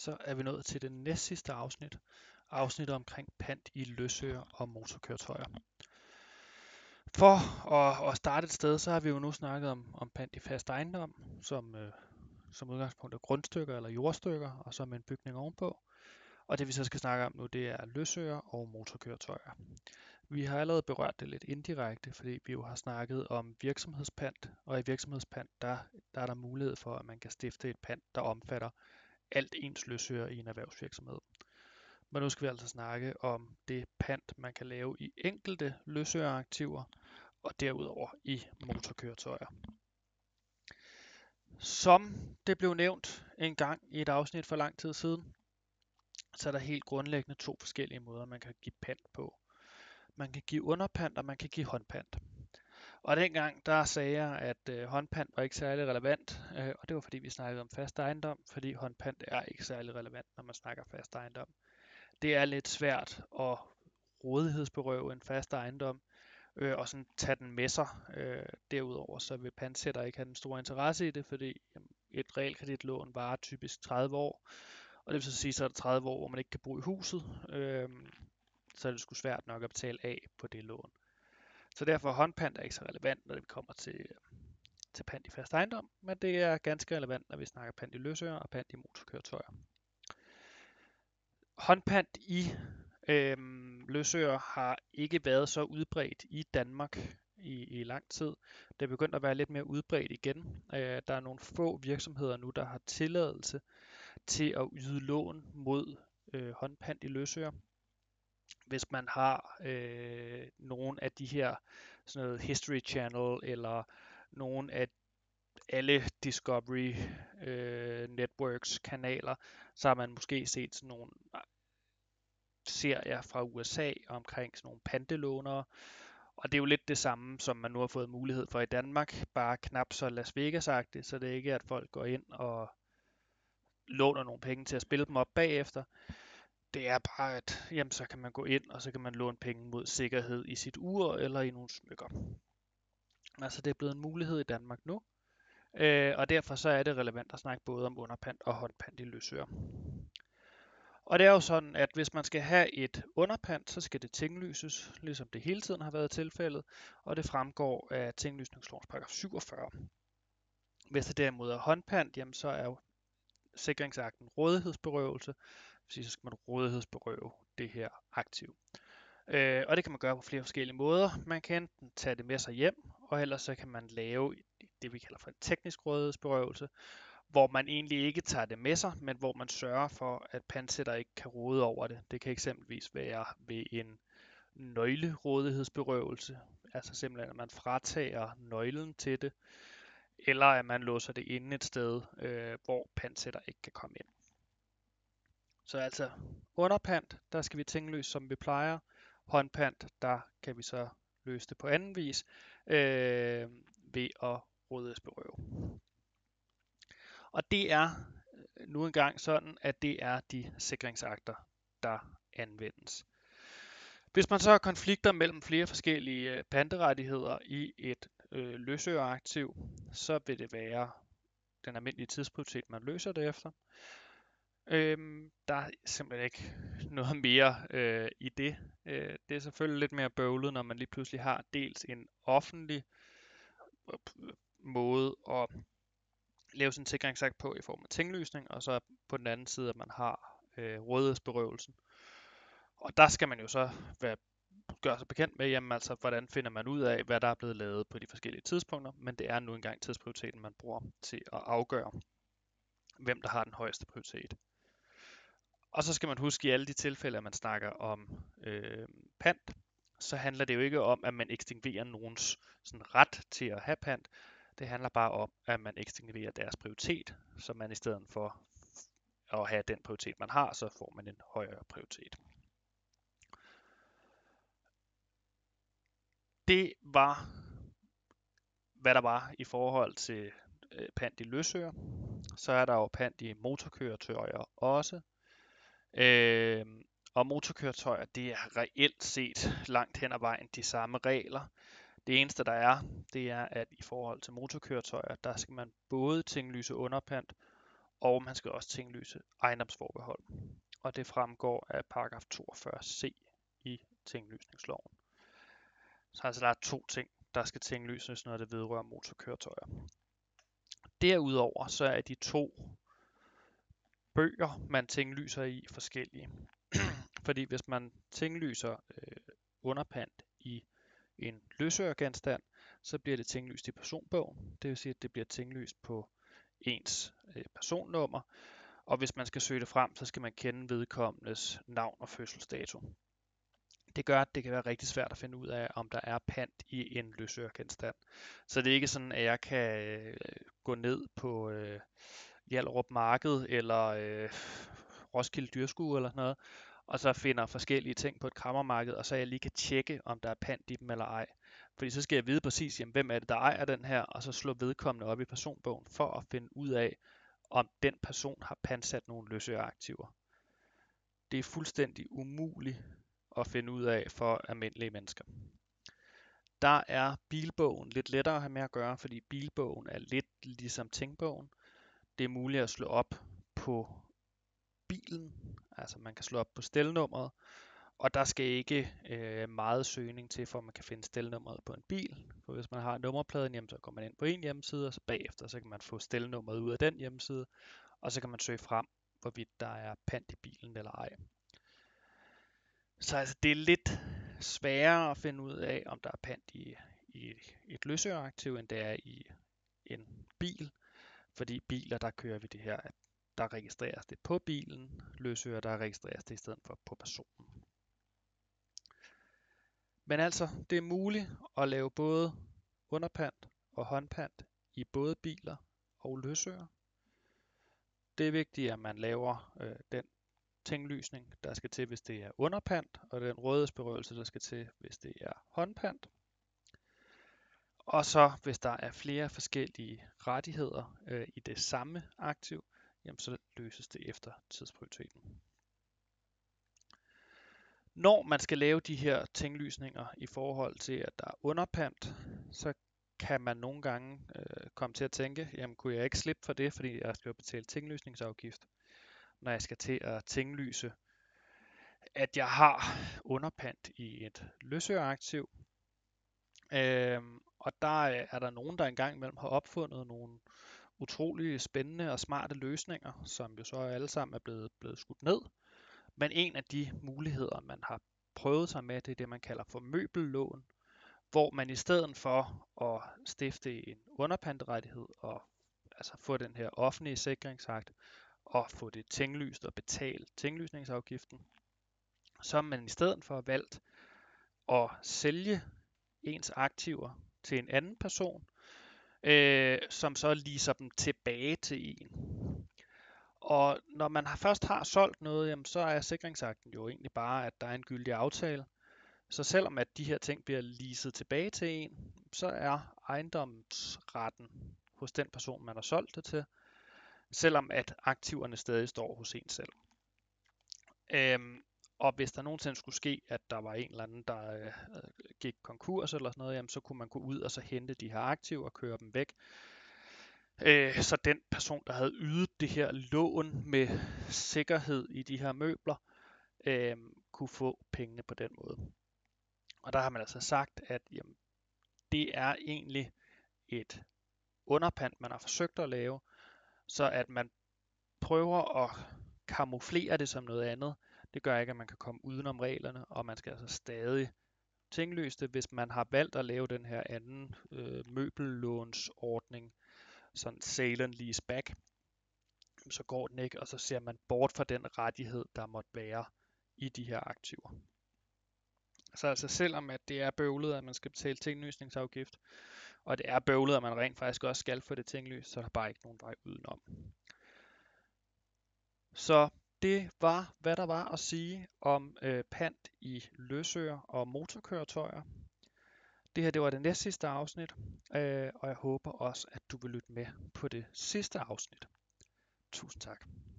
så er vi nået til det næst sidste afsnit. Afsnittet omkring pant i løsøer og motorkøretøjer. For at, at starte et sted, så har vi jo nu snakket om, om pant i fast ejendom, som, øh, som udgangspunkt er grundstykker eller jordstykker, og så med en bygning ovenpå. Og det vi så skal snakke om nu, det er løsøer og motorkøretøjer. Vi har allerede berørt det lidt indirekte, fordi vi jo har snakket om virksomhedspant, og i virksomhedspant, der, der er der mulighed for, at man kan stifte et pant, der omfatter alt ens løsøger i en erhvervsvirksomhed. Men nu skal vi altså snakke om det pant, man kan lave i enkelte løsøgeraktiver, og derudover i motorkøretøjer. Som det blev nævnt en gang i et afsnit for lang tid siden, så er der helt grundlæggende to forskellige måder, man kan give pant på. Man kan give underpant, og man kan give håndpant. Og dengang, der sagde jeg, at øh, håndpant var ikke særlig relevant, øh, og det var fordi, vi snakkede om fast ejendom, fordi håndpant er ikke særlig relevant, når man snakker fast ejendom. Det er lidt svært at rådighedsberøve en fast ejendom, øh, og sådan tage den med sig. Øh, derudover så vil pantsætter ikke have den store interesse i det, fordi jamen, et realkreditlån varer typisk 30 år, og det vil så sige, så er der 30 år, hvor man ikke kan bo i huset, øh, så er det sgu svært nok at betale af på det lån. Så derfor håndpant er ikke så relevant, når det kommer til, til pant i fast ejendom, men det er ganske relevant, når vi snakker pant i løsøger og pant i motorkøretøjer. Håndpant i øh, løsøger har ikke været så udbredt i Danmark i, i lang tid. Det er begyndt at være lidt mere udbredt igen. Øh, der er nogle få virksomheder nu, der har tilladelse til at yde lån mod øh, håndpant i løsøger hvis man har øh, nogle af de her sådan noget History Channel eller nogle af alle Discovery øh, Networks kanaler, så har man måske set sådan nogle serier fra USA omkring sådan nogle pantelånere. Og det er jo lidt det samme, som man nu har fået mulighed for i Danmark, bare knap så Las vegas så det er ikke, at folk går ind og låner nogle penge til at spille dem op bagefter det er bare, at jamen, så kan man gå ind, og så kan man låne penge mod sikkerhed i sit ur eller i nogle smykker. Altså det er blevet en mulighed i Danmark nu, øh, og derfor så er det relevant at snakke både om underpant og håndpant i løsøre. Og det er jo sådan, at hvis man skal have et underpant, så skal det tinglyses, ligesom det hele tiden har været tilfældet, og det fremgår af tinglysningslovens paragraf 47. Hvis det derimod er håndpant, jamen så er jo sikringsakten rådighedsberøvelse, så skal man rådighedsberøve det her aktiv. Øh, og det kan man gøre på flere forskellige måder. Man kan enten tage det med sig hjem, og ellers så kan man lave det, vi kalder for en teknisk rådighedsberøvelse, hvor man egentlig ikke tager det med sig, men hvor man sørger for, at pansætter ikke kan råde over det. Det kan eksempelvis være ved en nøglerådighedsberøvelse, altså simpelthen at man fratager nøglen til det, eller at man låser det inde et sted, øh, hvor pansætter ikke kan komme ind. Så altså underpant, der skal vi tingløse, som vi plejer. Håndpant, der kan vi så løse det på anden vis øh, ved at rådighedsberøve. Og det er øh, nu engang sådan, at det er de sikringsakter, der anvendes. Hvis man så har konflikter mellem flere forskellige øh, panterettigheder i et øh, løsøreaktiv, så vil det være den almindelige tidsprioritet, man løser det efter. Øhm, der er simpelthen ikke noget mere øh, i det. Øh, det er selvfølgelig lidt mere bøvlet, når man lige pludselig har dels en offentlig øh, måde at lave sin sikringsakt på i form af tinglysning, og så på den anden side, at man har øh, rådighedsberøvelsen. Og der skal man jo så være, gøre sig bekendt med, jamen altså, hvordan finder man ud af, hvad der er blevet lavet på de forskellige tidspunkter, men det er nu engang tidsprioriteten, man bruger til at afgøre, hvem der har den højeste prioritet. Og så skal man huske i alle de tilfælde, at man snakker om øh, pant, så handler det jo ikke om, at man ekstinguerer nogens sådan, ret til at have pant. Det handler bare om, at man ekstinguerer deres prioritet, så man i stedet for at have den prioritet, man har, så får man en højere prioritet. Det var, hvad der var i forhold til øh, pant i løsøger. Så er der jo pant i motorkøretøjer også. Øh, og motorkøretøjer, det er reelt set langt hen ad vejen de samme regler. Det eneste der er, det er, at i forhold til motorkøretøjer, der skal man både tinglyse underpant og man skal også tinglyse ejendomsforbehold. Og det fremgår af paragraf 42c i tinglysningsloven. Så altså der er to ting, der skal tinglyses, når det vedrører motorkøretøjer. Derudover så er de to bøger, man tinglyser i forskellige. Fordi hvis man tinglyser øh, underpant i en løsøregenstand, så bliver det tinglyst i personbogen. Det vil sige, at det bliver tinglyst på ens øh, personnummer. Og hvis man skal søge det frem, så skal man kende vedkommendes navn og fødselsdato. Det gør, at det kan være rigtig svært at finde ud af, om der er pant i en løsøregenstand. Så det er ikke sådan, at jeg kan øh, gå ned på øh, Hjallerup Marked eller øh, Roskilde Dyrskue eller noget, og så finder forskellige ting på et krammermarked, og så jeg lige kan tjekke, om der er pant i dem eller ej. Fordi så skal jeg vide præcis, jamen, hvem er det, der ejer den her, og så slå vedkommende op i personbogen for at finde ud af, om den person har pansat nogle løsøreaktiver. Det er fuldstændig umuligt at finde ud af for almindelige mennesker. Der er bilbogen lidt lettere at have med at gøre, fordi bilbogen er lidt ligesom tænkbogen. Det er muligt at slå op på bilen, altså man kan slå op på stelnummeret, og der skal ikke øh, meget søgning til, for at man kan finde stelnummeret på en bil. For hvis man har nummerpladen, jamen, så går man ind på en hjemmeside, og så bagefter så kan man få stelnummeret ud af den hjemmeside, og så kan man søge frem, hvorvidt der er pant i bilen eller ej. Så altså, det er lidt sværere at finde ud af, om der er pant i, i et løsøreaktiv, end det er i en bil. Fordi biler, der kører vi det her, at der registreres det på bilen. løsøger, der registreres det i stedet for på personen. Men altså, det er muligt at lave både underpant og håndpant i både biler og løsøger. Det er vigtigt, at man laver øh, den tinglysning, der skal til, hvis det er underpant, og den rådighedsberøvelse, der skal til, hvis det er håndpant. Og så hvis der er flere forskellige rettigheder øh, i det samme aktiv, jamen så løses det efter tidsprioriteten. Når man skal lave de her tinglysninger i forhold til, at der er underpant, så kan man nogle gange øh, komme til at tænke, jamen kunne jeg ikke slippe for det, fordi jeg skal betale tinglysningsafgift når jeg skal til at tinglyse, at jeg har underpant i et løsøreaktiv. Øh, og der øh, er der nogen, der engang imellem har opfundet nogle utrolig spændende og smarte løsninger, som jo så alle sammen er blevet, blevet skudt ned. Men en af de muligheder, man har prøvet sig med, det er det, man kalder for møbellån, hvor man i stedet for at stifte en underpanterettighed og altså få den her offentlige sikringsakt, og få det tinglyst og betale tinglysningsafgiften, så har man i stedet for valgt at sælge ens aktiver til en anden person, øh, som så leaser dem tilbage til en. Og når man har, først har solgt noget, jamen, så er sikringsakten jo egentlig bare, at der er en gyldig aftale. Så selvom at de her ting bliver leaset tilbage til en, så er ejendomsretten hos den person, man har solgt det til, selvom at aktiverne stadig står hos en selv. Øhm, og hvis der nogensinde skulle ske, at der var en eller anden, der øh, gik konkurs eller sådan noget, jamen, så kunne man gå ud og så hente de her aktiver og køre dem væk. Øh, så den person, der havde ydet det her lån med sikkerhed i de her møbler, øh, kunne få pengene på den måde. Og der har man altså sagt, at jamen, det er egentlig et underpant, man har forsøgt at lave, så at man prøver at kamuflere det som noget andet, det gør ikke, at man kan komme udenom reglerne, og man skal altså stadig tinglyste, det, hvis man har valgt at lave den her anden øh, møbellånsordning, sådan sale and lease back, så går den ikke, og så ser man bort fra den rettighed, der måtte være i de her aktiver. Så altså selvom at det er bøvlet, at man skal betale tinglysningsafgift, og det er bøvlet, at man rent faktisk også skal få det tinglyst, så er der bare ikke nogen vej udenom. Så det var, hvad der var at sige om øh, pant i løsøer og motorkøretøjer. Det her det var det næst sidste afsnit, øh, og jeg håber også, at du vil lytte med på det sidste afsnit. Tusind tak.